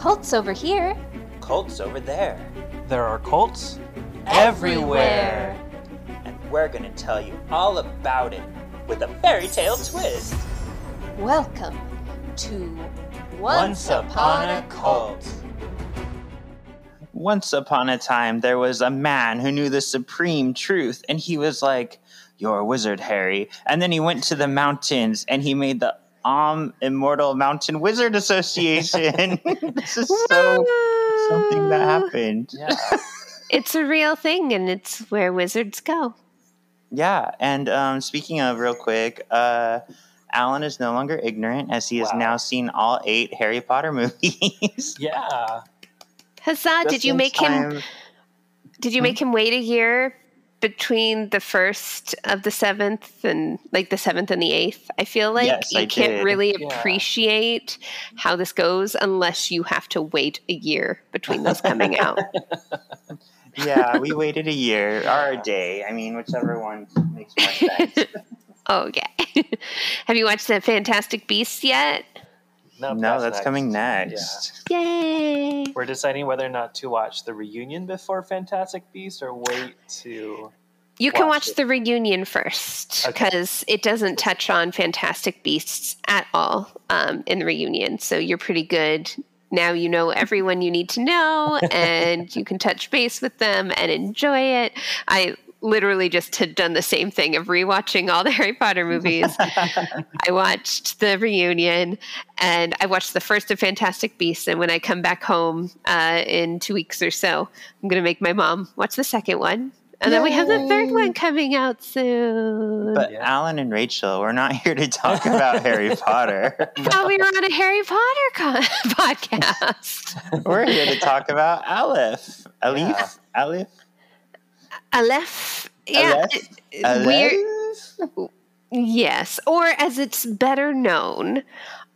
Cults over here. Cults over there. There are cults Everywhere. And we're gonna tell you all about it with a fairy tale twist. Welcome to Once Upon a Cult. Once upon a time, there was a man who knew the supreme truth, and he was like, You're a wizard, Harry. And then he went to the mountains and he made the Om Immortal Mountain Wizard Association. this is so something that happened. Yeah. It's a real thing, and it's where wizards go. Yeah, and um, speaking of, real quick, uh, Allan is no longer ignorant as he has Wow. now seen all eight Harry Potter movies. yeah. Huzzah! Just did you in make him? Did you make him wait a year between the first of the seventh and like the seventh and the eighth? I feel like Yes, you I can't did. really Yeah. appreciate how this goes unless you have to wait a year between those coming out. Yeah, we waited a year or a day. I mean, whichever one makes more sense. Oh, okay. have you watched the Fantastic Beasts yet? No, no, that's coming next. Yay! We're deciding whether or not to watch the reunion before Fantastic Beasts or wait to. You can watch watch it. the reunion first Okay. because it doesn't touch on Fantastic Beasts at all um, in the reunion. So you're pretty good. Now you know everyone you need to know and you can touch base with them and enjoy it. I literally just had done the same thing of rewatching all the Harry Potter movies. I watched the reunion and I watched the first of Fantastic Beasts. And when I come back home uh, in two weeks or so, I'm going to make my mom watch the second one. And then we have the third one coming out soon. But Yeah. Allan and Rachael, we're not here to talk about Harry Potter. Thought we were on a Harry Potter con- podcast. We're here to talk about Aleph. Aleph? Yeah. Aleph? Aleph. Yeah. Aleph? Aleph? yes. Or as it's better known,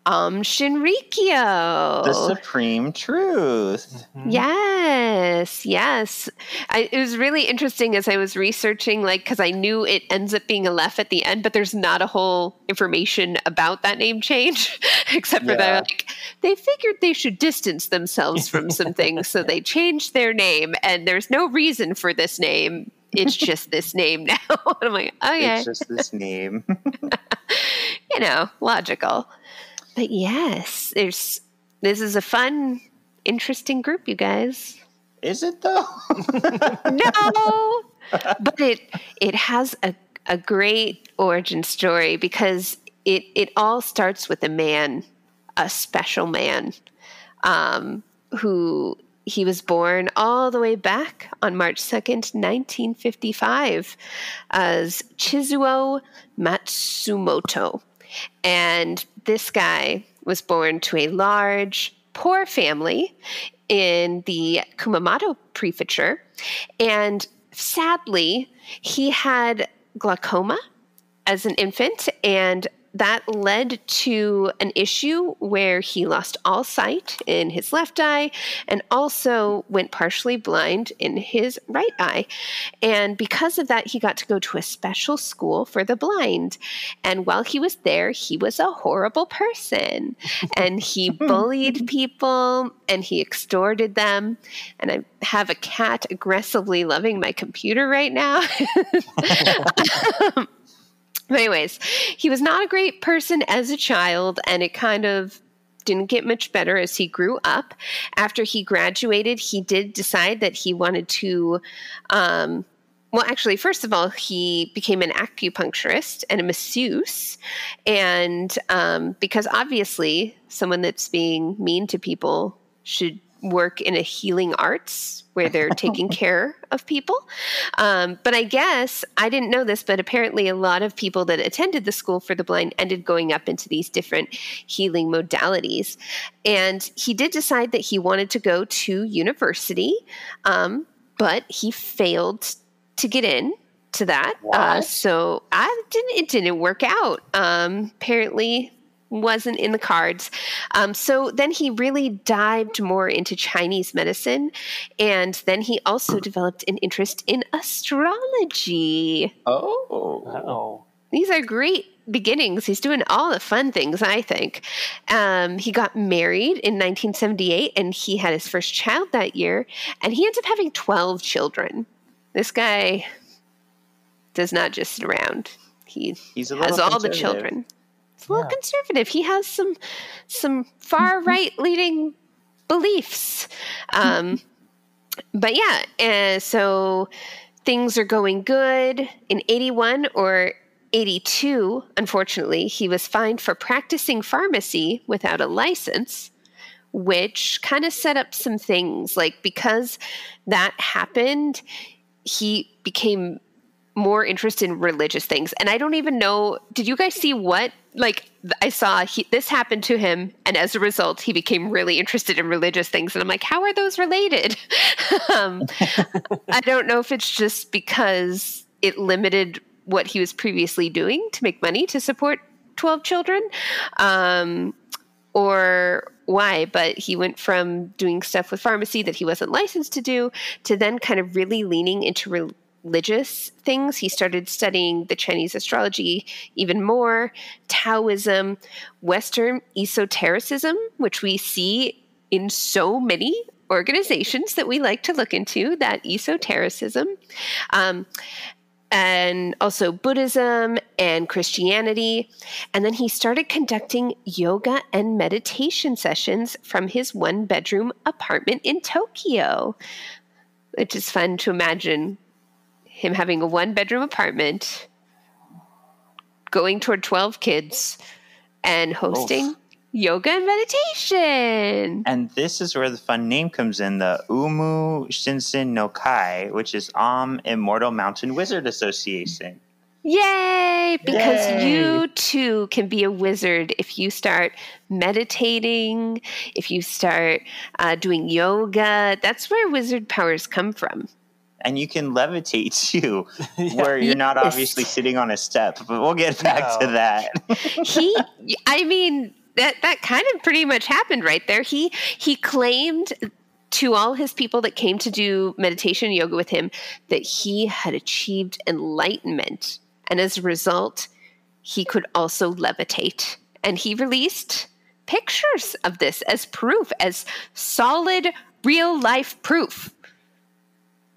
um, Shinrikyo. The supreme truth. Mhm. Yes, yes. I, it was really interesting as I was researching, like, because I knew it ends up being Aleph at the end, but there's not a whole information about that name change, except for Yeah. that, like, they figured they should distance themselves from some things, so they changed their name, and there's no reason for this name. It's just this name now. and I'm like, okay, It's just this name. you know, logical. But yes, there's this is a fun, interesting group, you guys. Is it though? no but it it has a, a great origin story because it it all starts with a man a special man um, who he was born all the way back on March 2nd, 1955, as Chizuo Matsumoto. And this guy was born to a large, poor family in the Kumamoto prefecture. And sadly, he had glaucoma as an infant, and that led to an issue where he lost all sight in his left eye and also went partially blind in his right eye. And because of that, he got to go to a special school for the blind. And while he was there, he was a horrible person and he bullied people and he extorted them. And I have a cat aggressively loving my computer right now. Um, Anyways, he was not a great person as a child, and it kind of didn't get much better as he grew up. After he graduated, he did decide that he wanted to. Um, well, actually, first of all, he became an acupuncturist and a masseuse. And um, because obviously, someone that's being mean to people should work in a healing arts where they're taking care of people. Um, but I guess I didn't know this, but apparently a lot of people that attended the school for the blind ended going up into these different healing modalities. And he did decide that he wanted to go to university, um, but he failed to get in to that. Uh, so I didn't. It didn't work out. Um, apparently, wasn't in the cards. Um, so then he really dived more into Chinese medicine, and then he also developed an interest in astrology. Oh. Oh. These are great beginnings. He's doing all the fun things, I think. Um, he got married in 1978 and he had his first child that year, and he ends up having 12 children. This guy does not just sit around. He He's has all the conservative. children. It's a little Yeah. conservative. He has some some far right leading beliefs. Um, but yeah, uh, so things are going good. In 81 or 82, unfortunately, he was fined for practicing pharmacy without a license, which kind of set up some things. Like, because that happened, he became more interested in religious things. And I don't even know, did you guys see what? Like, I saw he, this happened to him, and as a result, he became really interested in religious things. And I'm like, how are those related? um, I don't know if it's just because it limited what he was previously doing to make money to support 12 children. Um, or why, but he went from doing stuff with pharmacy that he wasn't licensed to do to then kind of really leaning into re- religious things. He started studying the Chinese astrology even more, Taoism, Western esotericism, which we see in so many organizations that we like to look into, that esotericism. Um, and also Buddhism and Christianity. And then he started conducting yoga and meditation sessions from his one bedroom apartment in Tokyo, which is fun to imagine him having a one bedroom apartment, going toward 12 kids, and hosting yoga and meditation. And this is where the fun name comes in the Aum Shinsen no Kai, which is Om Immortal Mountain Wizard Association. Yay! Because Yay. you too can be a wizard if you start meditating, if you start uh, doing yoga. That's where wizard powers come from. And you can levitate too, where you're not obviously sitting on a step, but we'll get back to that. He, I mean, that that kind of pretty much happened right there. He he claimed to all his people that came to do meditation and yoga with him that he had achieved enlightenment, and as a result, he could also levitate. And he released pictures of this as proof, as solid real life proof.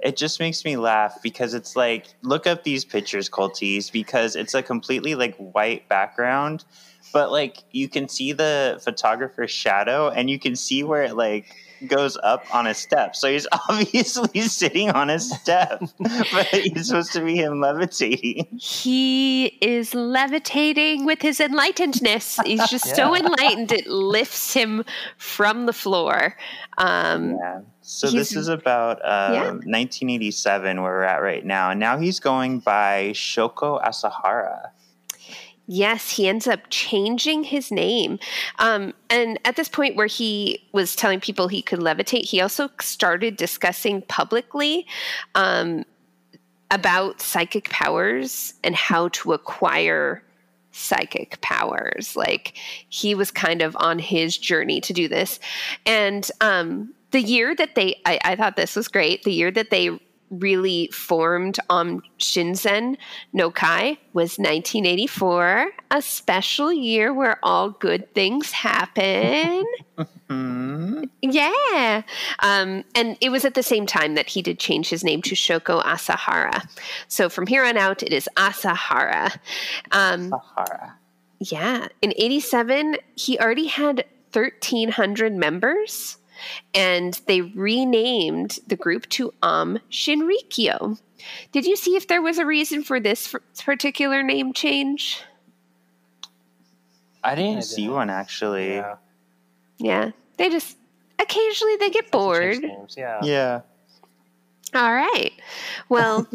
It just makes me laugh because it's like look up these pictures culties because it's a completely like white background but like you can see the photographer's shadow and you can see where it like goes up on a step so he's obviously sitting on a step but he's supposed to be him levitating He is levitating with his enlightenedness. He's just so enlightened it lifts him from the floor. Um, yeah so He's- this is about um, Yeah. 1987 where we're at right now and now he's going by shoko asahara Yes, he ends up changing his name. Um, and at this point where he was telling people he could levitate, he also started discussing publicly um, about psychic powers and how to acquire psychic powers. Like he was kind of on his journey to do this. And um, the year that they, I, I thought this was great, the year that they really formed um Shinzen no Kai was 1984, a special year where all good things happen. hmm. yeah. Um, and it was at the same time that he did change his name to Shoko Asahara. So from here on out, it is Asahara. Um, Sahara. yeah. In 87, he already had 1,300 members, and they renamed the group to Aum Shinrikyo. Did you see if there was a reason for this particular name change? I didn't I see didn't. one actually. Yeah. Yeah. They just occasionally they get bored. names, Yeah. Yeah. All right. Well,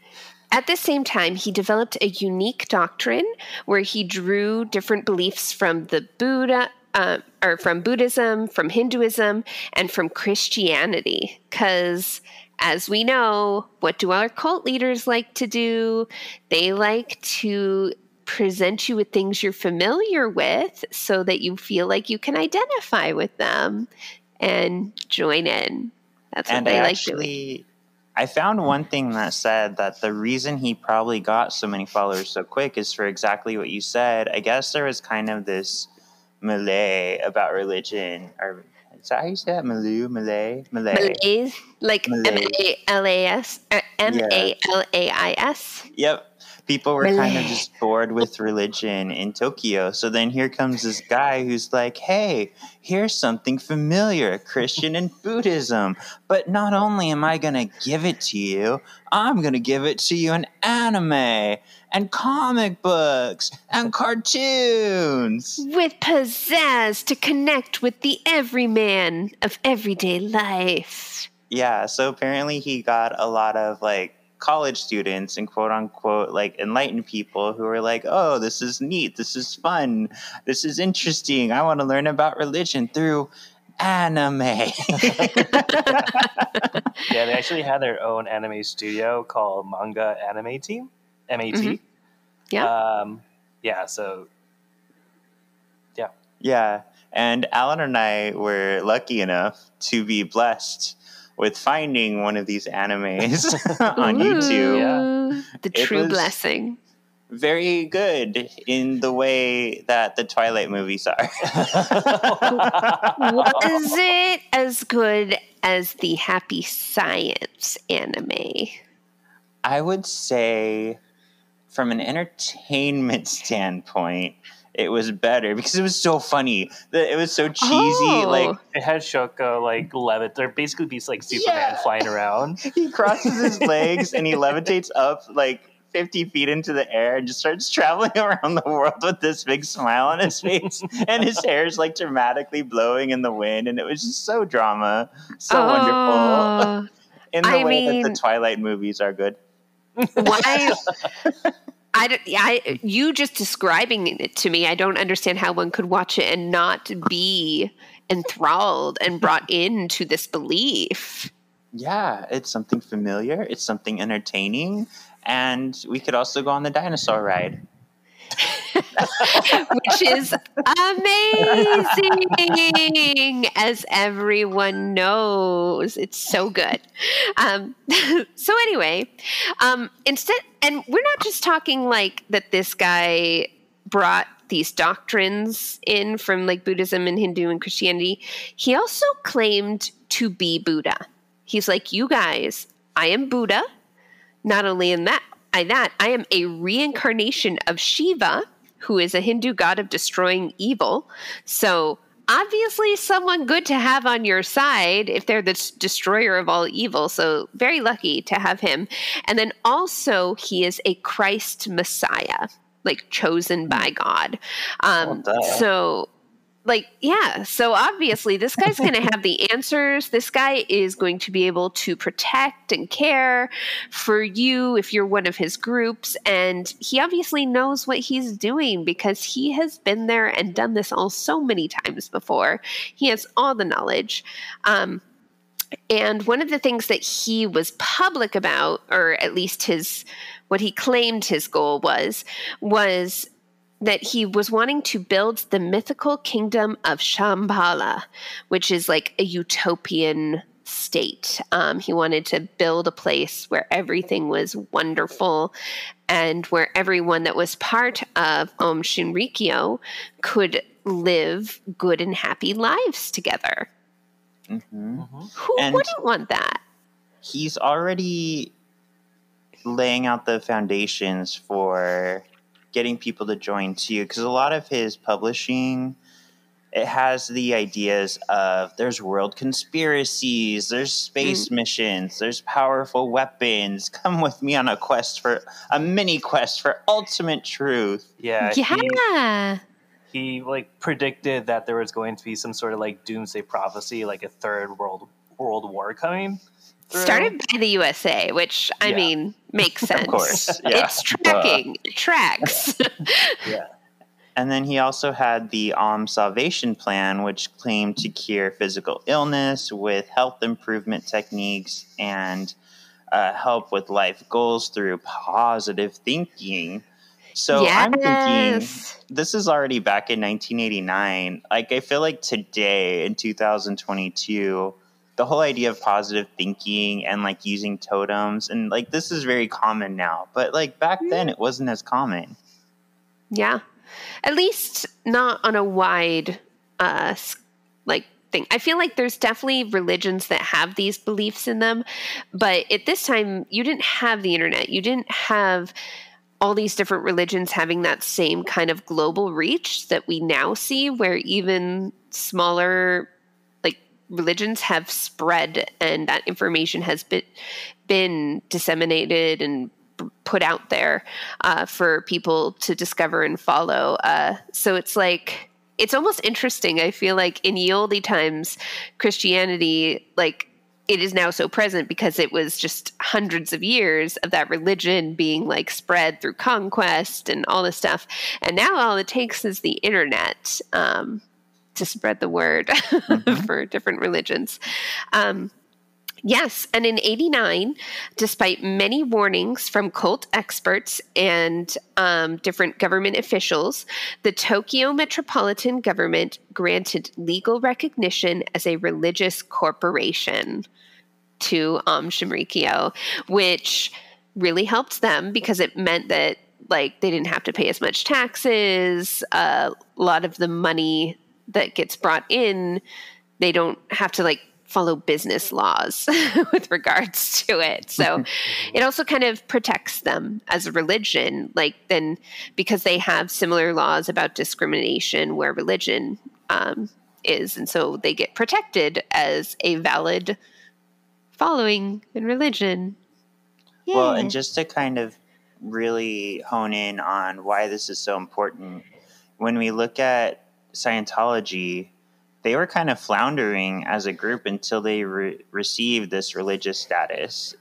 at the same time, he developed a unique doctrine where he drew different beliefs from the Buddha. Uh, or from Buddhism, from Hinduism, and from Christianity. Because, as we know, what do our cult leaders like to do? They like to present you with things you're familiar with so that you feel like you can identify with them and join in. That's what and they I like doing. actually, I found one thing that said that the reason he probably got so many followers so quick is for exactly what you said. I guess there was kind of this melee about religion, or is that how you say that? Malu? Malay, Malay. Malays, like M Malay. A L A S, uh, M A L A I S. Yep. People were kind of just bored with religion in Tokyo. So then here comes this guy who's like, hey, here's something familiar Christian and Buddhism. But not only am I going to give it to you, I'm going to give it to you in anime and comic books and cartoons. With pizzazz to connect with the everyman of everyday life. Yeah, so apparently he got a lot of like college students and quote unquote like enlightened people who were like, "Oh, this is neat. This is fun. This is interesting. I want to learn about religion through anime." Yeah, they actually had their own anime studio called Manga Anime Team, MAT. Mhm. Yeah. Um, yeah, so yeah, Yeah. and Allan and I were lucky enough to be blessed with finding one of these animes on YouTube. Ooh, The It true blessing. Very good in the way that the Twilight movies are. Was it as good as the Happy Science anime? I would say, from an entertainment standpoint, it was better because it was so funny. The- It was so cheesy. Oh. Like it had Shoko like levit. They're basically be like Superman Yeah. flying around. he crosses his legs and he levitates up like 50 feet into the air and just starts traveling around the world with this big smile on his face. and his hair is like dramatically blowing in the wind. And it was just so drama, so wonderful. Oh, In the I way that the Twilight movies are good. Why? I, don't- I, you just describing it to me, I don't understand how one could watch it and not be enthralled and brought into this belief. Yeah, it's something familiar. It's something entertaining, and we could also go on the dinosaur ride. which is amazing, as everyone knows. It's so good. Um, so anyway, um, instead, and we're not just talking like that. This guy brought these doctrines in from like Buddhism and Hindu and Christianity. He also claimed to be Buddha. He's like, you guys, I am Buddha. Not only in that, I that I am a reincarnation of Shiva, who is a Hindu god of destroying evil. So obviously, someone good to have on your side if they're the destroyer of all evil. So very lucky to have him. And then also, he is a Christ Messiah, like chosen by God. Um, so like yeah so obviously this guy's going to have the answers. This guy is going to be able to protect and care for you if you're one of his groups and he obviously knows what he's doing because he has been there and done this all so many times before. He has all the knowledge. Um, and one of the things that he was public about or at least his what he claimed his goal was was that he was wanting to build the mythical kingdom of Shambhala, which is like a utopian state. Um, he wanted to build a place where everything was wonderful and where everyone that was part of Aum Shinrikyo could live good and happy lives together. hmm Who And- wouldn't want that? He's already laying out the foundations for getting people to join too, because a lot of his publishing it has the ideas of there's world conspiracies, there's space mm. missions, there's powerful weapons. Come with me on a quest for a mini quest for ultimate truth. Yeah, he, yeah. he like predicted that there was going to be some sort of like doomsday prophecy, like a third world world war coming. Through. Started by the USA, which I Yeah. mean makes sense. Of course, yeah. It's tracking. It tracks. Yeah. And then he also had the Aum Salvation Plan, which claimed to cure physical illness with health improvement techniques and uh, help with life goals through positive thinking. So I'm thinking this is already back in 1989. Like, I feel like today in 2022, the whole idea of positive thinking and like using totems and like this is very common now, but like back then it wasn't as common. Yeah. At least not on a wide uh like thing. I feel like there's definitely religions that have these beliefs in them, but at this time you didn't have the internet. You didn't have all these different religions having that same kind of global reach that we now see where even smaller religions have spread and that information has been been disseminated and put out there uh, for people to discover and follow. Uh, so it's like it's almost interesting. I feel like in ye olde times, Christianity like it is now so present because it was just hundreds of years of that religion being like spread through conquest and all this stuff. And now all it takes is the internet um, to spread the word for different religions. Um, Yes, and in 89, despite many warnings from cult experts and um, different government officials, the Tokyo metropolitan government granted legal recognition as a religious corporation to um, Shinrikyo, which really helped them because it meant that like they didn't have to pay as much taxes. Uh, a lot of the money that gets brought in, they don't have to like follow business laws with regards to it. So it also kind of protects them as a religion, like then because they have similar laws about discrimination where religion um, is, and so they get protected as a valid following in religion. Well, and just to kind of really hone in on why this is so important, when we look at Scientology, they were kind of floundering as a group until they re- received this religious status,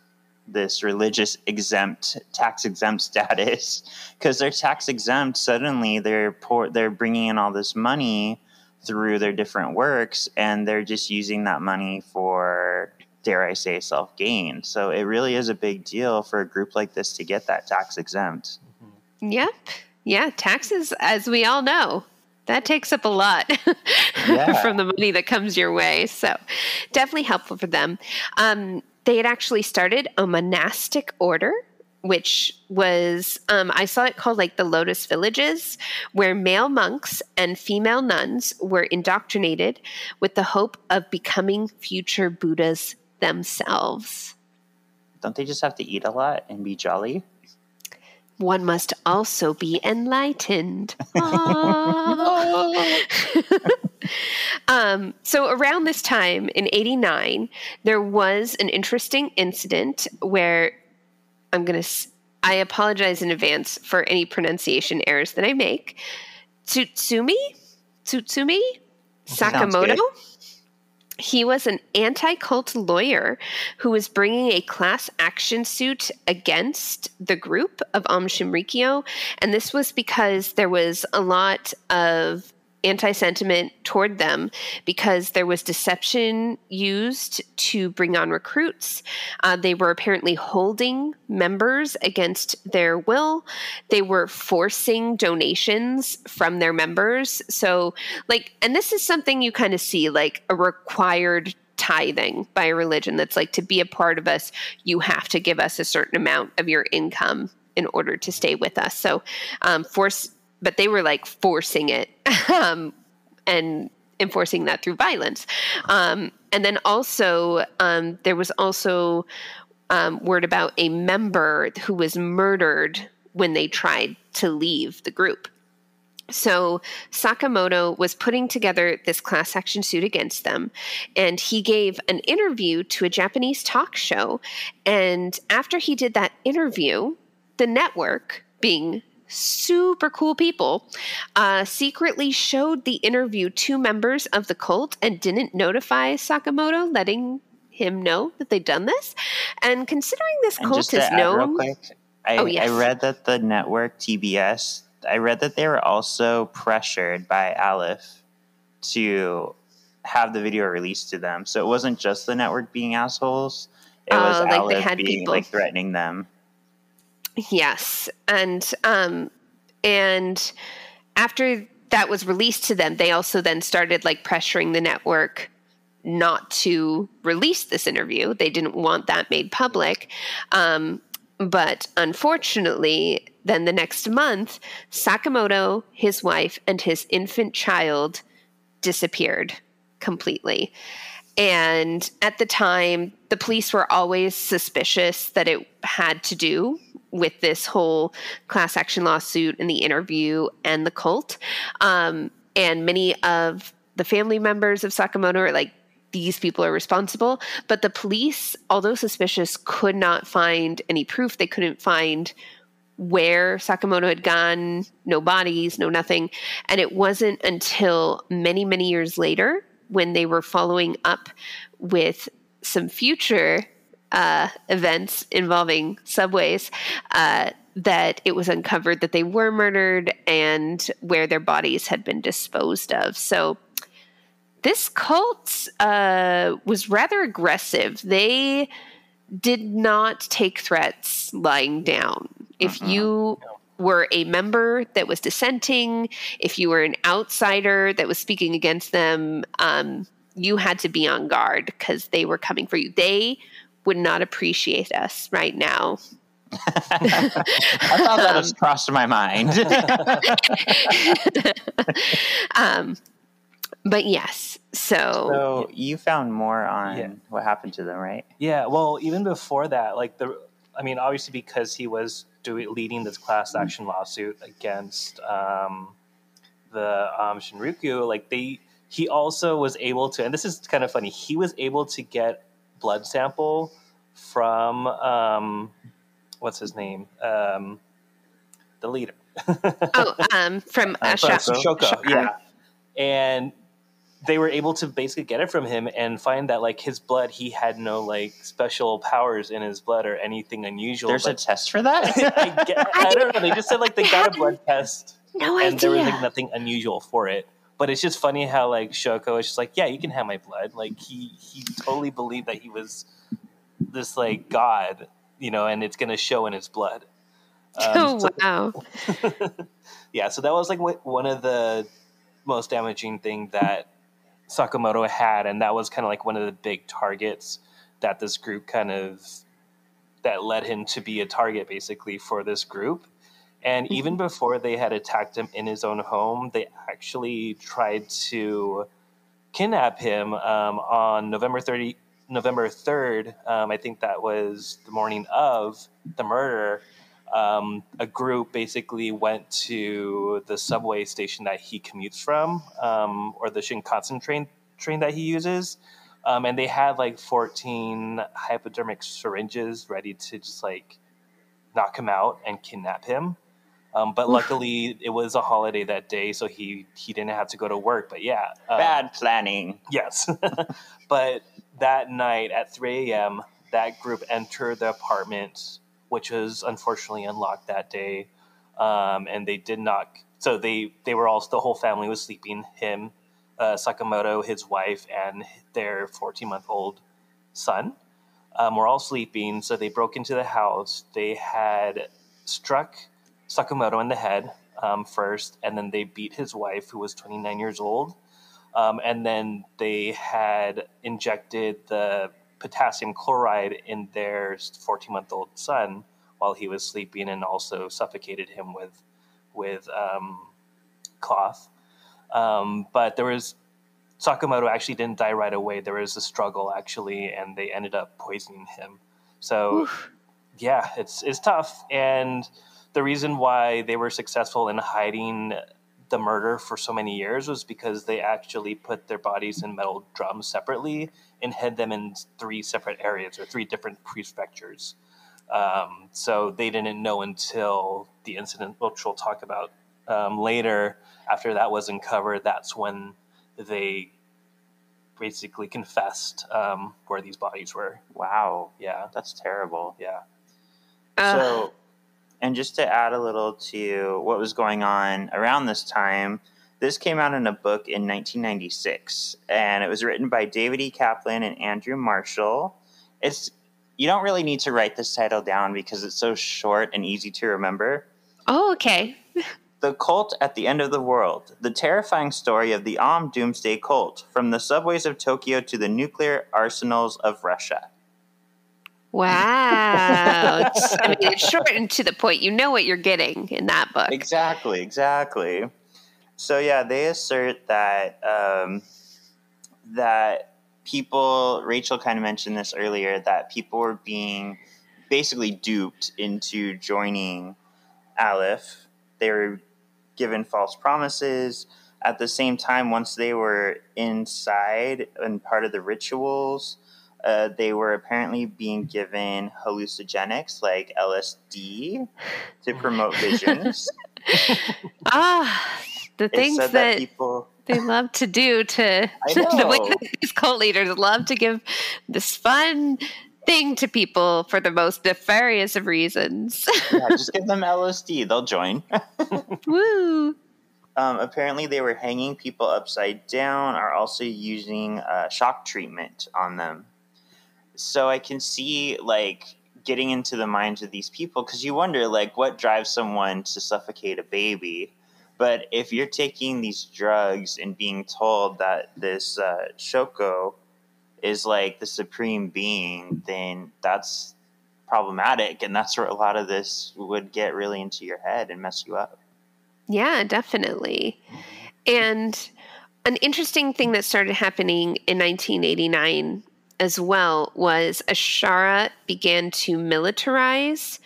this religious exempt, tax exempt status. Because they're tax exempt, suddenly they're poor, they're bringing in all this money through their different works, and they're just using that money for dare I say, self gain. So it really is a big deal for a group like this to get that tax exempt. Yep. Yeah, taxes, as we all know, that takes up a lot Yeah. from the money that comes your way. So definitely helpful for them. Um, they had actually started a monastic order. Which was, um, I saw it called like the Lotus Villages, where male monks and female nuns were indoctrinated with the hope of becoming future Buddhas themselves. Don't they just have to eat a lot and be jolly? One must also be enlightened. um, so, around this time in 89, there was an interesting incident where I'm going to, I apologize in advance for any pronunciation errors that I make. Tsutsumi? Tsutsumi? Sakamoto? He was an anti cult lawyer who was bringing a class action suit against the group of Aum Shinrikyo. And this was because there was a lot of anti sentiment toward them because there was deception used to bring on recruits. Uh, they were apparently holding members against their will. They were forcing donations from their members. So, like, and this is something you kind of see like a required tithing by a religion that's like to be a part of us, you have to give us a certain amount of your income in order to stay with us. So, um, force, but they were like forcing it um, and enforcing that through violence. Um, and then also, um, there was also um, word about a member who was murdered when they tried to leave the group. So Sakamoto was putting together this class action suit against them, and he gave an interview to a Japanese talk show. And after he did that interview, the network, being super cool people, uh, secretly showed the interview to members of the cult and didn't notify Sakamoto, letting him know that they'd done this. And considering this And cult is known, quick, I, Oh, yes. I read that the network TBS, I read that they were also pressured by Aleph to have the video released to them. So it wasn't just the network being assholes. It was Oh, like they Aleph had being people. like threatening them. Yes, and um, and after that was released to them, they also then started like pressuring the network not to release this interview. They didn't want that made public. Um, but unfortunately, then the next month, Sakamoto, his wife, and his infant child disappeared completely. And at the time, the police were always suspicious that it had to do with this whole class action lawsuit and the interview and the cult. Um, and many of the family members of Sakamoto are like, these people are responsible. But the police, although suspicious, could not find any proof. They couldn't find where Sakamoto had gone, no bodies, no nothing. And it wasn't until many, many years later when they were following up with some future uh, events involving subways uh, that it was uncovered that they were murdered and where their bodies had been disposed of. So this cult uh, was rather aggressive. They did not take threats lying down. If you were a member that was dissenting, if you were an outsider that was speaking against them, um, you had to be on guard because they were coming for you. They would not appreciate us right now. I thought that was crossed my mind. um, but yes, so, so you found more on Yeah. what happened to them, right? Yeah, well, even before that, like the, I mean, obviously because he was doing leading this class action lawsuit against um, the um, Shinrikyo, like they, he also was able to, and this is kind of funny, he was able to get blood sample from um, what's his name, um, the leader. oh, um, from uh, Shoko. Shoko, yeah. And they were able to basically get it from him and find that like his blood, he had no like special powers in his blood or anything unusual. There's a test for that. I, get- I don't know. They just said like they got a blood test No and there was like nothing unusual for it. But it's just funny how like Shoko is just like, yeah, you can have my blood. Like he he totally believed that he was this like god, you know, and it's gonna show in his blood. Um, oh so- wow! yeah, so that was like one of the most damaging thing that Sakamoto had, and that was kind of like one of the big targets that this group kind of that led him to be a target basically for this group. And even before they had attacked him in his own home, they actually tried to kidnap him um, on November 30, November 3rd. Um, I think that was the morning of the murder. Um, a group basically went to the subway station that he commutes from, um, or the Shinkansen train train that he uses, um, and they had like 14 hypodermic syringes ready to just like knock him out and kidnap him. Um, but luckily, it was a holiday that day, so he he didn't have to go to work. But yeah, um, Bad planning. Yes. but that night at 3 a.m., that group entered the apartment, which was unfortunately unlocked that day. Um, and they did not, so they, they were all, the whole family was sleeping. Him, uh, Sakamoto, his wife, and their 14 month old son um, were all sleeping. So they broke into the house. They had struck Sakamoto in the head um, first, and then they beat his wife, who was 29 years old. Um, and then they had injected the potassium chloride in their 14 month old son while he was sleeping and also suffocated him with with um, cloth. Um, but there was Sakamoto actually didn't die right away. There was a struggle actually, and they ended up poisoning him. So yeah, it's it's tough. And the reason why they were successful in hiding the murder for so many years was because they actually put their bodies in metal drums separately and hid them in three separate areas or three different prefectures. Um, so they didn't know until the incident, which we'll talk about um, later. After that was uncovered, that's when they basically confessed um, where these bodies were. Wow, Yeah, that's terrible. yeah. Uh, so, and just to add a little to what was going on around this time, this came out in a book in 1996, and it was written by David E. Kaplan and Andrew Marshall. It's you don't really need to write this title down because it's so short and easy to remember. oh, okay. The Cult at the End of the World, the terrifying story of the Aum Doomsday Cult, from the subways of Tokyo to the nuclear arsenals of Russia. Wow. I mean, it's short and to the point. You know what you're getting in that book. Exactly, exactly. So yeah, they assert that um, that people. Rachael kind of mentioned this earlier that people were being basically duped into joining Aleph. They were given false promises. At the same time, once they were inside and part of the rituals, uh, they were apparently being given hallucinogenics like LSD to promote visions. Ah, the things said that, people they love to do to the way that these cult leaders love to give this fun thing to people for the most nefarious of reasons. yeah, just give them LSD, they'll join. Woo! Um, apparently, they were hanging people upside down, are also using uh, shock treatment on them. So I can see like getting into the minds of these people because you wonder like what drives someone to suffocate a baby. But if you're taking these drugs and being told that this uh, Shoko is like the supreme being, then that's problematic, and that's where a lot of this would get really into your head and mess you up. Yeah, definitely. And an interesting thing that started happening in 1989 as well was Ashara began to militarize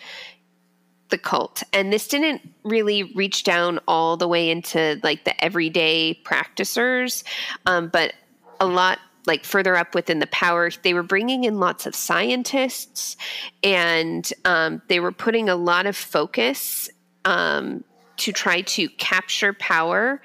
the cult. And this didn't really reach down all the way into like the everyday practicers, um, but a lot like further up within the power, they were bringing in lots of scientists and um, they were putting a lot of focus um, to try to capture power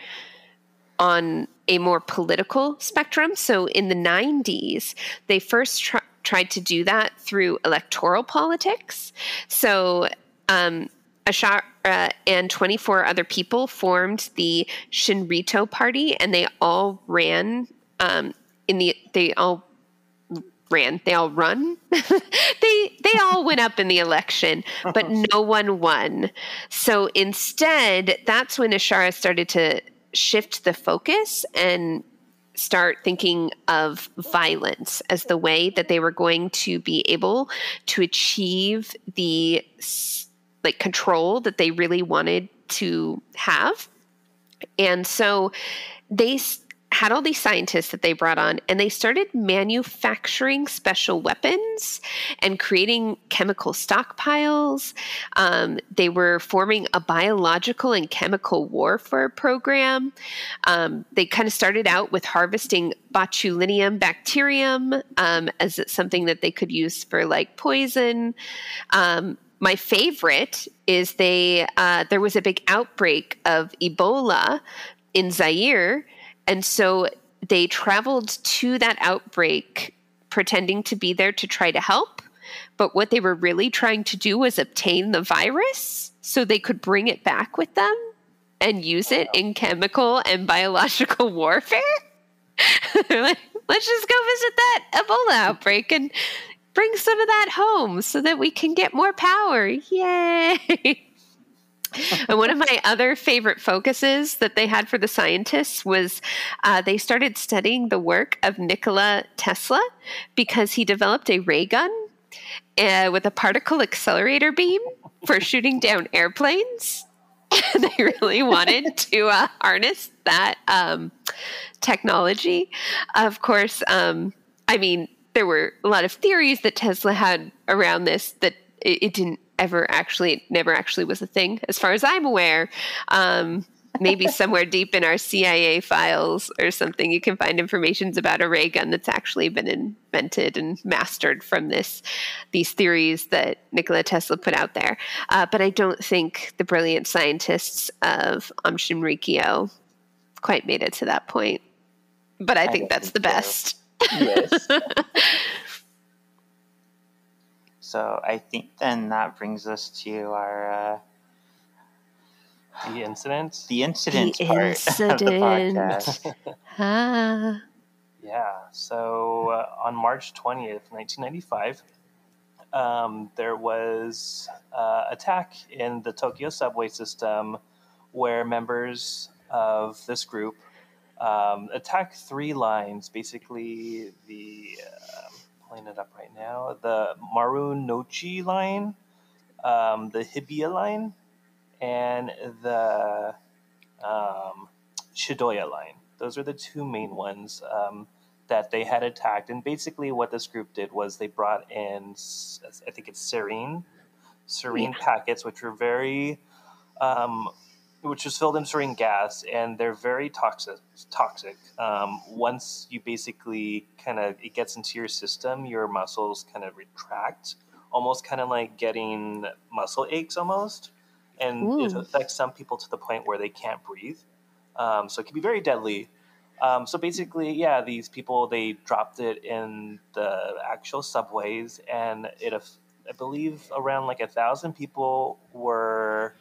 on a more political spectrum. So in the 90s, they first tr- tried to do that through electoral politics. So um, Ashara and 24 other people formed the Shinrito Party, and they all ran um, in the, they all ran they all run. They they all went up in the election but no one won. So instead that's when ashara started to shift the focus and start thinking of violence as the way that they were going to be able to achieve the s- like control that they really wanted to have and so they had all these scientists that they brought on, and they started manufacturing special weapons and creating chemical stockpiles. Um, they were forming a biological and chemical warfare program. Um, they kind of started out with harvesting botulinum bacterium um, as something that they could use for like poison. My favorite is they uh, there was a big outbreak of Ebola in Zaire, and so they traveled to that outbreak pretending to be there to try to help. But what they were really trying to do was obtain the virus so they could bring it back with them and use it in chemical and biological warfare. Let's just go visit that Ebola outbreak and bring some of that home so that we can get more power. Yay! and one of my other favorite focuses that they had for the scientists was uh, they started studying the work of Nikola Tesla because he developed a ray gun uh, with a particle accelerator beam for shooting down airplanes. And they really wanted to uh, harness that um, technology. Of course, um, I mean, there were a lot of theories that Tesla had around this that it, it didn't ever actually, it never actually was a thing, as far as I'm aware. Um, maybe somewhere deep in our CIA files or something, you can find information about a ray gun that's actually been invented and mastered from this these theories that Nikola Tesla put out there. Uh, but I don't think the brilliant scientists of Shinrikyo quite made it to that point. But I, I think that's think the so. best. Yes. so I think then that brings us to our uh, The incident. the incident The part incident. of the podcast. Ah. Yeah. So uh, on March 20th, 1995, um, there was uh, attack in the Tokyo subway system where members of this group um, attack three lines. Basically, the um, pulling it up right now, the Marunouchi line, um, the Hibiya line, and the um, Shidoya line. Those are the two main ones um, that they had attacked. And basically, what this group did was they brought in, I think it's serine, serine packets, which were very, um, which was filled in sarin gas, and they're very toxic. Toxic. Um, once you basically kind of it gets into your system, your muscles kind of retract, almost kind of like getting muscle aches, almost. And it affects some people to the point where they can't breathe. Um, so it can be very deadly. Um, so basically, yeah, these people they dropped it in the actual subways, and it, I believe, around like a thousand people were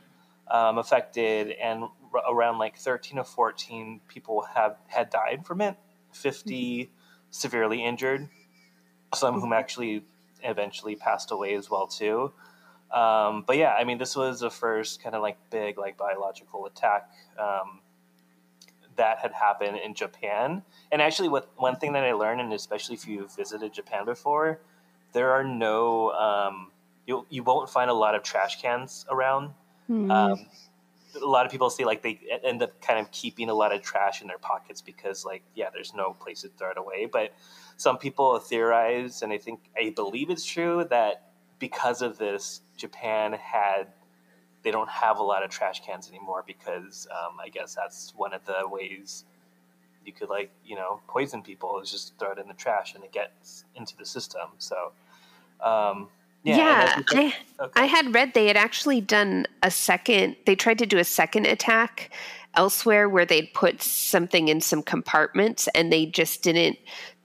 um, affected, and r- around like thirteen or fourteen people have had died from it. 50 severely injured. Some whom actually eventually passed away as well too. Um, but yeah, I mean, this was the first kind of like big like biological attack um, that had happened in Japan. And actually, what one thing that I learned, and especially if you've visited Japan before, there are no um, you you won't find a lot of trash cans around. Hmm. Um, a lot of people say like they end up kind of keeping a lot of trash in their pockets because like yeah, there's no place to throw it away. But some people theorize, and I think I believe it's true that because of this, Japan had they don't have a lot of trash cans anymore because um, I guess that's one of the ways you could like you know poison people is just throw it in the trash and it gets into the system. So um, yeah, yeah, as you said- I, okay. I had read they had actually done a second, they tried to do a second attack elsewhere where they'd put something in some compartments and they just didn't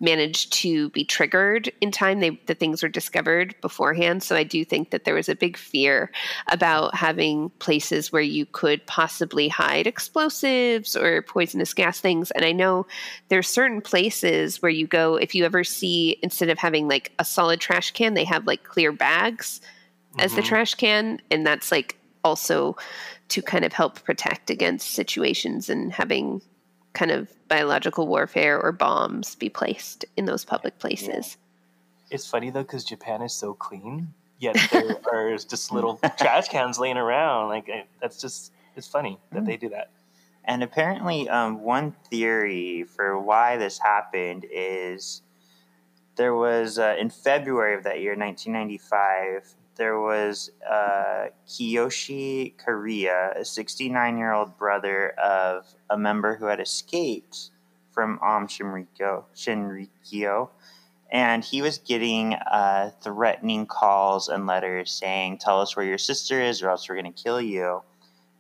manage to be triggered in time. They, the things were discovered beforehand. So I do think that there was a big fear about having places where you could possibly hide explosives or poisonous gas things. And I know there's certain places where you go, if you ever see, instead of having like a solid trash can, they have like clear bags as the Mhm. trash can and that's like also to kind of help protect against situations and having kind of biological warfare or bombs be placed in those public places. It's funny though because Japan is so clean, yet there are just little trash cans laying around. Like I- that's just it's funny that they do that. And apparently, um, one theory for why this happened is there was uh, in February of that year, 1995, there was uh, Kiyoshi Kariya, a 69 year old brother of a member who had escaped from Aum Shinrikyo, Shinrikyo. And he was getting uh, threatening calls and letters saying, Tell us where your sister is, or else we're going to kill you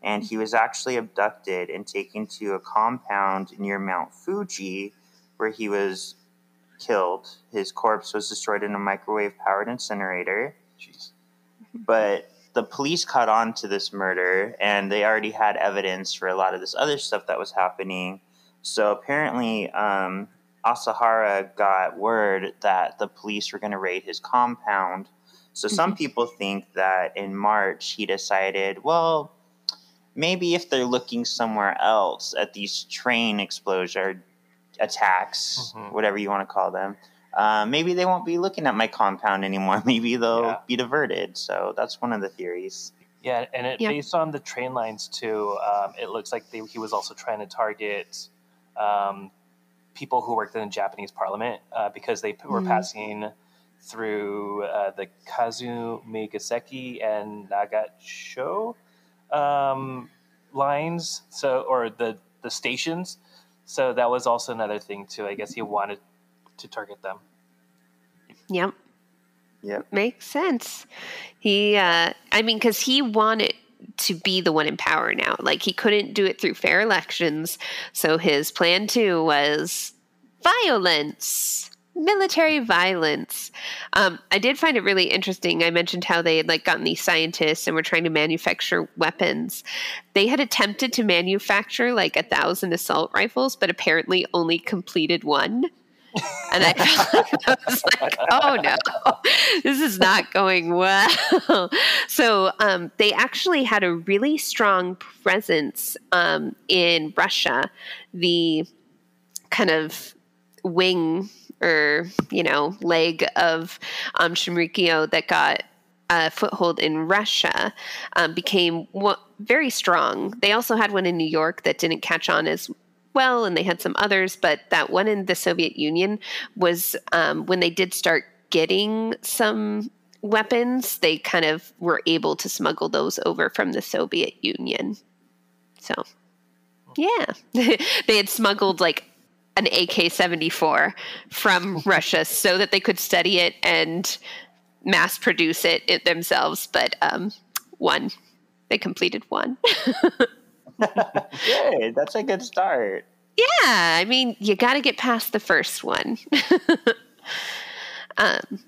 and he was actually abducted and taken to a compound near Mount Fuji where he was killed. His corpse was destroyed in a microwave powered incinerator. Jeez. But the police caught on to this murder and they already had evidence for a lot of this other stuff that was happening. So apparently, um, Asahara got word that the police were going to raid his compound. So some people think that in March he decided, well, maybe if they're looking somewhere else at these train explosion attacks, Mhm. whatever you want to call them, uh, maybe they won't be looking at my compound anymore. Maybe they'll Yeah. be diverted. So that's one of the theories. Yeah, and it, Yeah. based on the train lines too, um, it looks like they, he was also trying to target um, people who worked in the Japanese parliament uh, because they p- were Mm. passing through uh, the Kasumigaseki and Nagacho um, lines, so or the the stations. So that was also another thing too. I guess he wanted to target them. Yep. Yep. Makes sense. He, uh, I mean, because he wanted to be the one in power now. Like, he couldn't do it through fair elections. So his plan two was violence, military violence. Um, I did find it really interesting. I mentioned how they had like gotten these scientists and were trying to manufacture weapons. They had attempted to manufacture like a thousand assault rifles, but apparently only completed one And I, I was like, oh no, this is not going well. so um, they actually had a really strong presence um, in Russia. The kind of wing or, you know, leg of um, Shinrikyo that got a foothold in Russia um, became very strong. They also had one in New York that didn't catch on as well, and they had some others, but that one in the Soviet Union was um, when they did start getting some weapons, they kind of were able to smuggle those over from the Soviet Union. So, yeah, they had smuggled like an AK 74 from Russia so that they could study it and mass produce it, it themselves. But um, one, they completed one. good. That's a good start. Yeah. I mean, you got to get past the first one. um,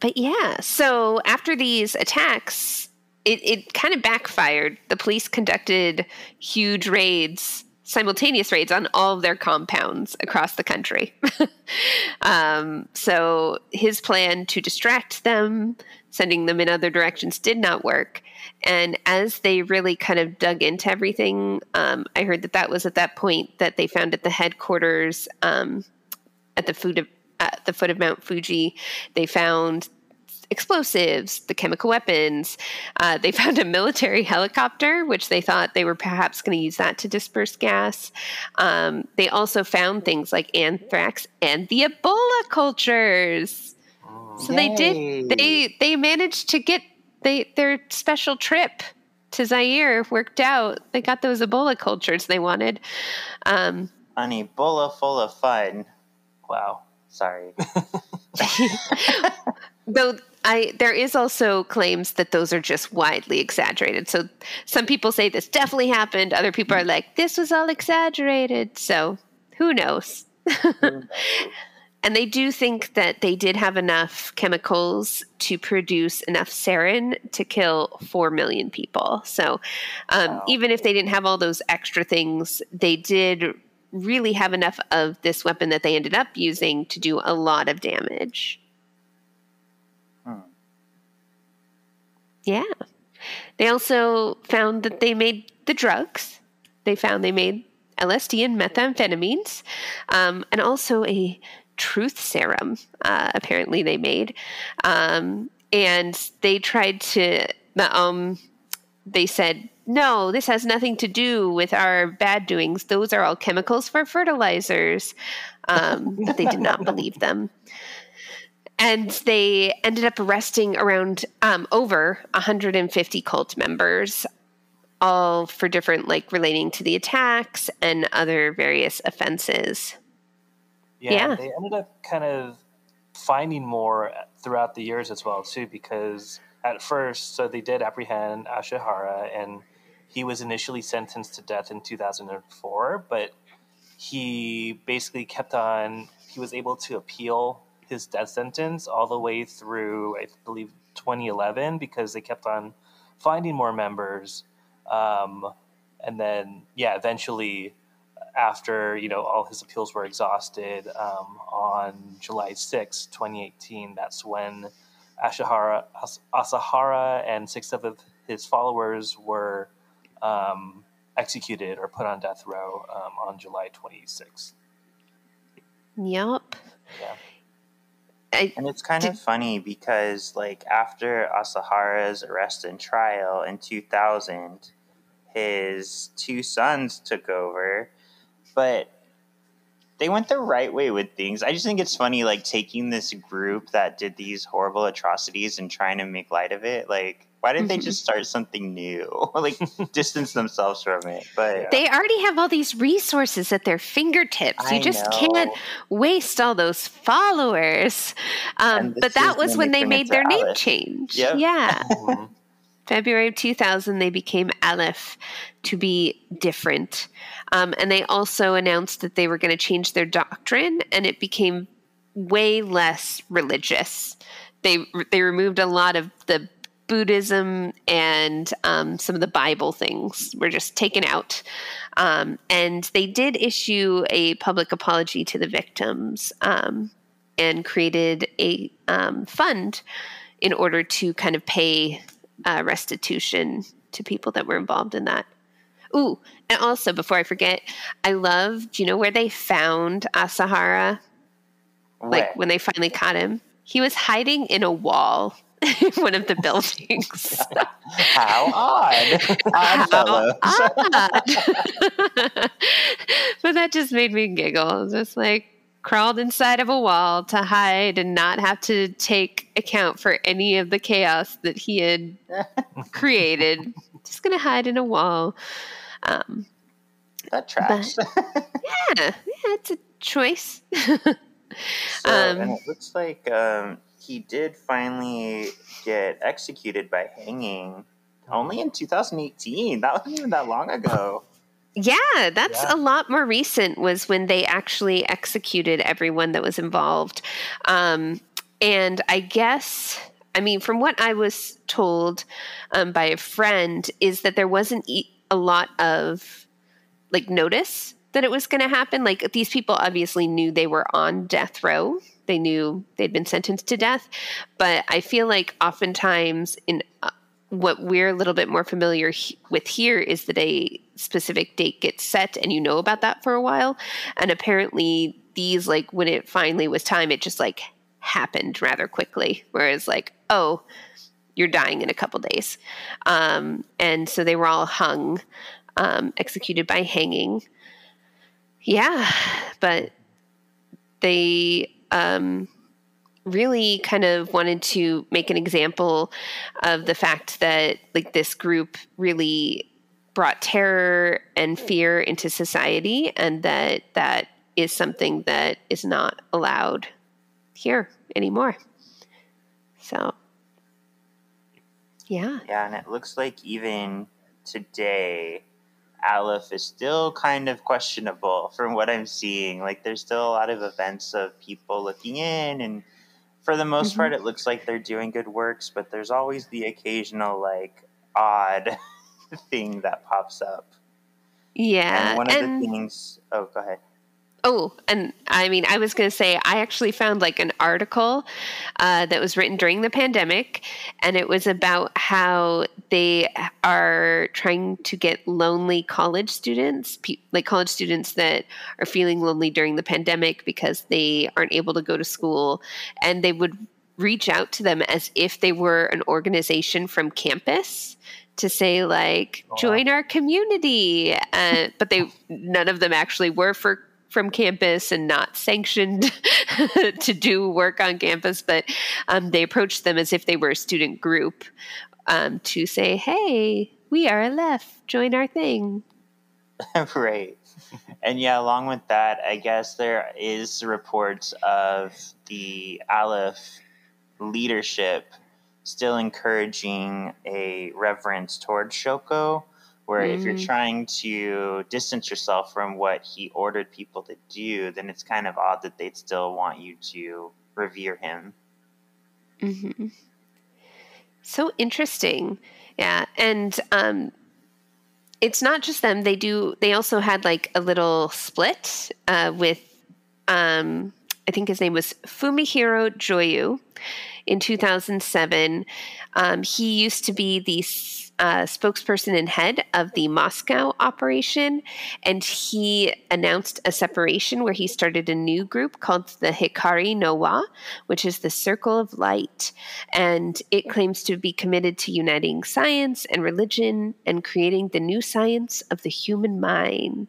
but yeah, so after these attacks, it, it kind of backfired. The police conducted huge raids simultaneous raids on all of their compounds across the country. um, so his plan to distract them, sending them in other directions, did not work. And as they really kind of dug into everything, um, I heard that that was at that point that they found at the headquarters um, at the foot of at the foot of Mount Fuji, they found explosives, the chemical weapons. Uh, they found a military helicopter, which they thought they were perhaps going to use that to disperse gas. Um, they also found things like anthrax and the Ebola cultures. So Yay. they did. They they managed to get they their special trip to Zaire worked out. They got those Ebola cultures they wanted. Um, An Ebola full of fun. Wow. Sorry. Though I there is also claims that those are just widely exaggerated. So some people say this definitely happened. Other people are like this was all exaggerated. So who knows? And they do think that they did have enough chemicals to produce enough sarin to kill 4 million people. So um, wow. even if they didn't have all those extra things, they did really have enough of this weapon that they ended up using to do a lot of damage. Yeah. They also found that they made the drugs. They found they made LSD and methamphetamines, um, and also a truth serum. Uh, apparently, they made, um, and they tried to. Um, they said, "No, this has nothing to do with our bad doings. Those are all chemicals for fertilizers." Um, but they did not believe them and they ended up arresting around um, over 150 cult members all for different like relating to the attacks and other various offenses yeah, yeah. they ended up kind of finding more throughout the years as well too because at first so they did apprehend ashihara and he was initially sentenced to death in 2004 but he basically kept on he was able to appeal his death sentence all the way through, I believe, 2011 because they kept on finding more members. Um, and then, yeah, eventually, after you know all his appeals were exhausted, um, on July 6, 2018, that's when Ashihara, Asahara and six of his followers were um, executed or put on death row um, on July 26th. Yep. Yeah. I, and it's kind did, of funny because like after Asahara's arrest and trial in 2000 his two sons took over but they went the right way with things i just think it's funny like taking this group that did these horrible atrocities and trying to make light of it like why didn't they just start something new? like distance themselves from it. But they already have all these resources at their fingertips. You just know. can't waste all those followers. Um, but that was when they, they made their Aleph. name change. Yep. Yeah. February of 2000, they became Aleph to be different. Um, and they also announced that they were going to change their doctrine, and it became way less religious. They they removed a lot of the Buddhism and um, some of the Bible things were just taken out. Um, and they did issue a public apology to the victims um, and created a um, fund in order to kind of pay uh, restitution to people that were involved in that. Ooh, and also before I forget, I love. Do you know where they found Asahara? Where? Like when they finally caught him, he was hiding in a wall in one of the buildings. How odd. Odd fellows. odd. but that just made me giggle. Just like crawled inside of a wall to hide and not have to take account for any of the chaos that he had created. Just gonna hide in a wall. Um, That tracks. yeah, yeah, it's a choice. So, Um, and it looks like um, he did finally get executed by hanging only in 2018. That wasn't even that long ago. Yeah, that's Yeah. a lot more recent. Was when they actually executed everyone that was involved, um, and I guess. I mean, from what I was told um, by a friend, is that there wasn't e- a lot of like notice that it was going to happen. Like these people obviously knew they were on death row. They knew they'd been sentenced to death, but I feel like oftentimes in uh, what we're a little bit more familiar he- with here is that a specific date gets set and you know about that for a while. And apparently these like when it finally was time it just like happened rather quickly. Whereas like oh you're dying in a couple days. Um, and so they were all hung um, executed by hanging. Yeah but they um, really kind of wanted to make an example of the fact that like this group really brought terror and fear into society and that that is something that is not allowed here anymore so yeah Yeah, and it looks like even today, Aleph is still kind of questionable from what I'm seeing. Like, there's still a lot of events of people looking in, and for the most Mhm. part, it looks like they're doing good works, but there's always the occasional, like, odd thing that pops up. yeah and one of and- the things, oh, go ahead. Oh, and I mean, I was going to say, I actually found like an article uh, that was written during the pandemic, and it was about how they are trying to get lonely college students, pe- like college students that are feeling lonely during the pandemic because they aren't able to go to school, and they would reach out to them as if they were an organization from campus to say like join our community uh, but they none of them actually were for from campus and not sanctioned to do work on campus, but um, they approached them as if they were a student group um, to say, hey, we are Aleph, join our thing. right. And yeah, along with that, I guess there is reports of the Aleph leadership still encouraging a reverence towards Shoko, where if you're Mm. trying to distance yourself from what he ordered people to do, then it's kind of odd that they'd still want you to revere him. hmm So interesting. Yeah. And um, it's not just them. They do, they also had like a little split uh, with, um, I think his name was Fumihiro Joyu in 2007. Um, he used to be the spokesperson and head of the Moscow operation, and he announced a separation where he started a new group called the Hikari no Wa, which is the Circle of Light. And it claims to be committed to uniting science and religion and creating the new science of the human mind.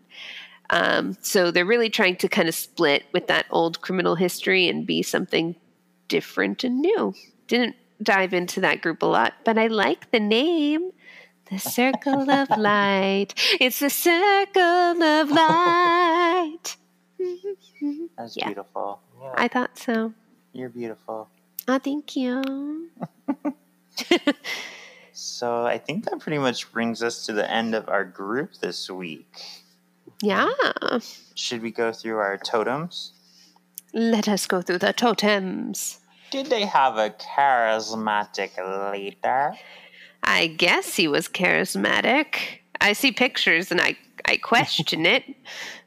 Um, so they're really trying to kind of split with that old criminal history and be something different and new. Didn't dive into that group a lot, but I like the name. The Circle of Light. It's the Circle of Light. That's Yeah. beautiful. Yeah. I thought so. You're beautiful. Oh, thank you. So I think that pretty much brings us to the end of our group this week. Yeah. Should we go through our totems? Let us go through the totems. Did they have a charismatic leader? I guess he was charismatic. I see pictures and I, I question it.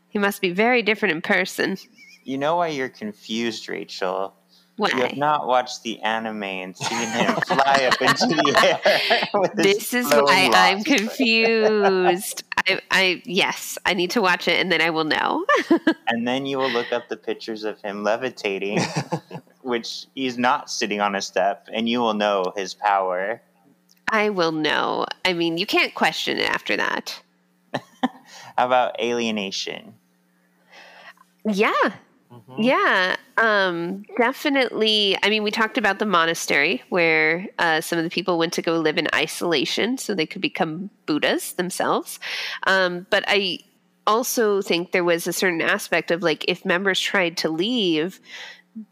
He must be very different in person. You know why you're confused, Rachael? Why? You have not watched the anime and seen him fly up into the air. with this is flowing why I'm confused. I, I yes, I need to watch it and then I will know. And then you will look up the pictures of him levitating, which he's not sitting on a step, and you will know his power. I will know. I mean, you can't question it after that. How about alienation? Yeah, Mhm. Yeah, um, definitely. I mean, we talked about the monastery where uh, some of the people went to go live in isolation so they could become Buddhas themselves. Um, but I also think there was a certain aspect of like if members tried to leave,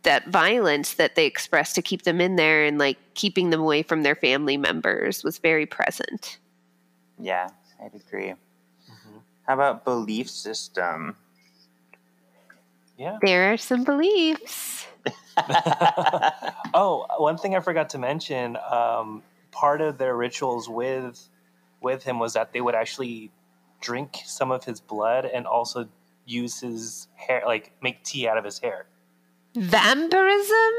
that violence that they expressed to keep them in there and like keeping them away from their family members was very present. Yeah, I'd agree. Mhm. How about belief system? Yeah. There are some beliefs. oh, one thing I forgot to mention. Um, part of their rituals with with him was that they would actually drink some of his blood and also use his hair, like make tea out of his hair. Vampirism?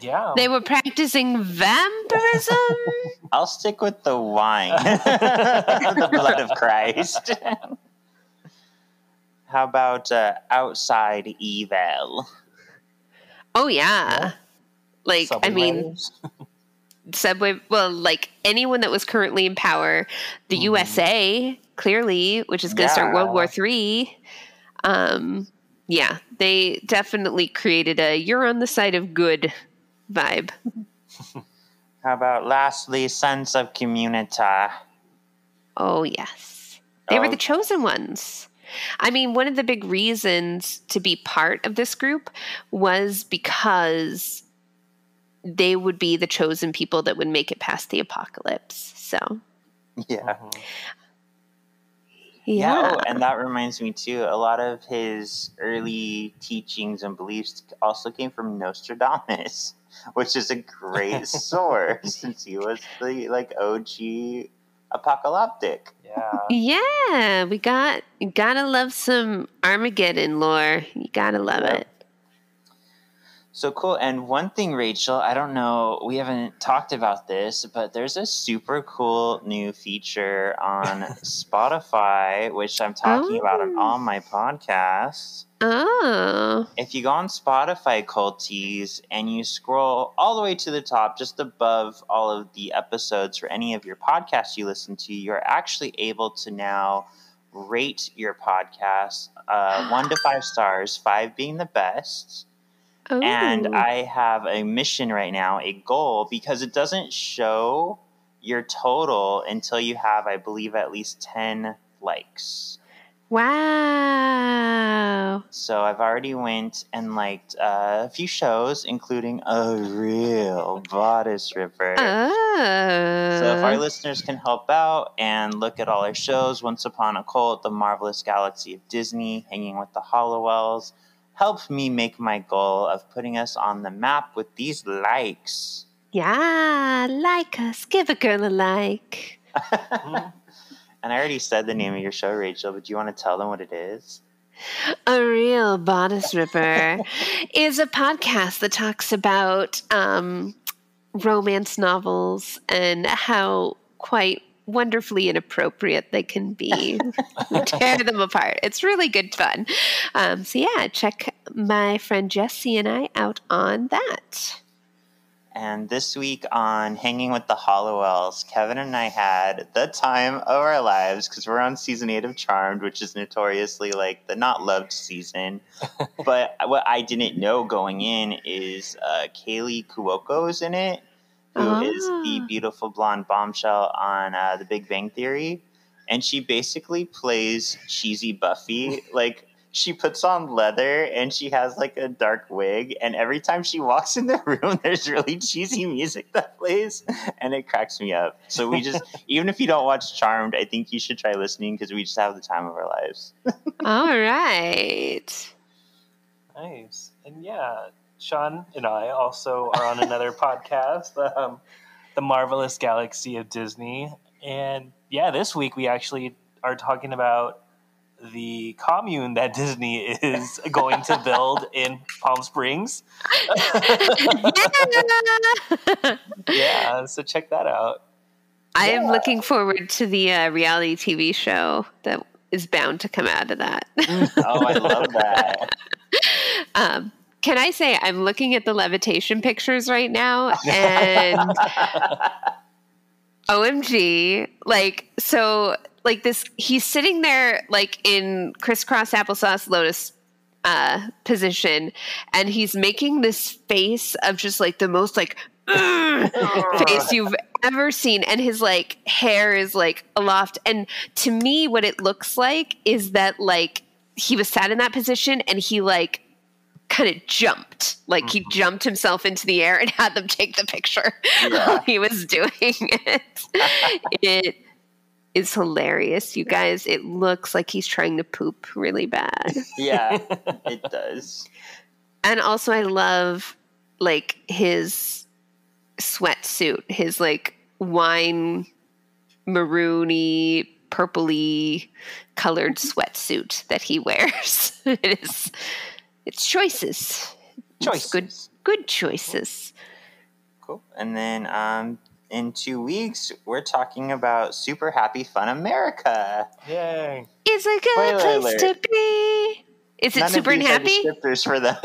Yeah. They were practicing vampirism? I'll stick with the wine, the blood of Christ. How about uh, outside evil? Oh yeah. Like Subway I mean. Subway well like anyone that was currently in power, the Mhm. USA clearly, which is going to start World War 3. Um yeah, they definitely created a you're on the side of good vibe. How about lastly, sense of community? Oh yes. They were Oh. the chosen ones. I mean, one of the big reasons to be part of this group was because they would be the chosen people that would make it past the apocalypse. So, Yeah. Mm-hmm. Yeah. oh, and that reminds me too. A lot of his early teachings and beliefs also came from Nostradamus, which is a great source since he was the like OG apocalyptic. Yeah. Yeah, we got gotta love some Armageddon lore. You gotta love Yep. it. So cool. And one thing, Rachael, I don't know, we haven't talked about this, but there's a super cool new feature on Spotify, which I'm talking about on Oh. all my podcasts. Oh, If you go on Spotify Culties and you scroll all the way to the top, just above all of the episodes for any of your podcasts you listen to, you're actually able to now rate your podcast uh, one to five stars, five being the best. Oh. And I have a mission right now, a goal, because it doesn't show your total until you have, I believe, at least 10 likes. wow. So I've already went and liked uh, a few shows, including a real bodice ripper. Oh. So if our listeners can help out and look at all our shows, Once Upon a Cult, The Marvelous Galaxy of Disney, Hanging with the Hollowells, help me make my goal of putting us on the map with these likes. Yeah, like us. Give a girl a like. And I already said the name of your show, Rachael, but do you want to tell them what it is? A Real Bodice Ripper is a podcast that talks about um, romance novels and how quite wonderfully inappropriate they can be. Tear them apart. It's really good fun. Um, so, yeah, check my friend Jessie and I out on that. And this week on Hanging with the Hollowells, Kevin and I had the time of our lives because we're on season eight of Charmed, which is notoriously like the not loved season. but what I didn't know going in is uh, Kaley Cuoco is in it, who is the Ah. beautiful blonde bombshell on uh, The Big Bang Theory. And she basically plays cheesy Buffy. Like, she puts on leather and she has like a dark wig. And every time she walks in the room, there's really cheesy music that plays. And it cracks me up. So we just, even if you don't watch Charmed, I think you should try listening because we just have the time of our lives. All right. Nice. And yeah, Shawn and I also are on another podcast, um, The Marvelous Galaxy of Disney. And yeah, this week we actually are talking about the commune that Disney is going to build in Palm Springs. yeah, so check that out. I am looking forward to the uh, reality TV show that is bound to come out of that. Oh, I love that. um, can I say I'm looking at the levitation pictures right now and OMG, like so like this he's sitting there like in crisscross applesauce lotus uh position and he's making this face of just like the most like face you've ever seen and his like hair is like aloft and to me what it looks like is that like he was sat in that position and he like kind of jumped. Like he mm-hmm. jumped himself into the air and had them take the picture while he was doing it. It is hilarious you guys. It looks like he's trying to poop really bad. Yeah, it does. and also I love like his sweatsuit, his like wine maroony, purpley colored mm-hmm. sweatsuit that he wears. it is it's choices. It's good Choices. good choices. Cool. And then um, in two weeks, we're talking about Super Happy Fun America. Yay. It's a good Spoiler place to be. Is it None of super and these are happy? descriptors for them.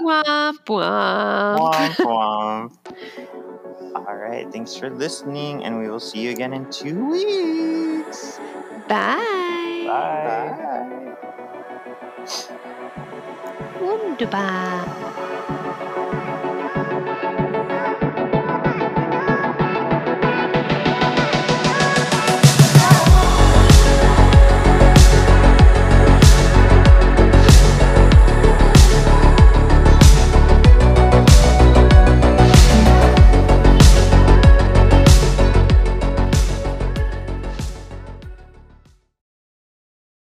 Womp womp. womp womp. All right. Thanks for listening, and we will see you again in two weeks. Bye. Bye. Bye. Wunderbar.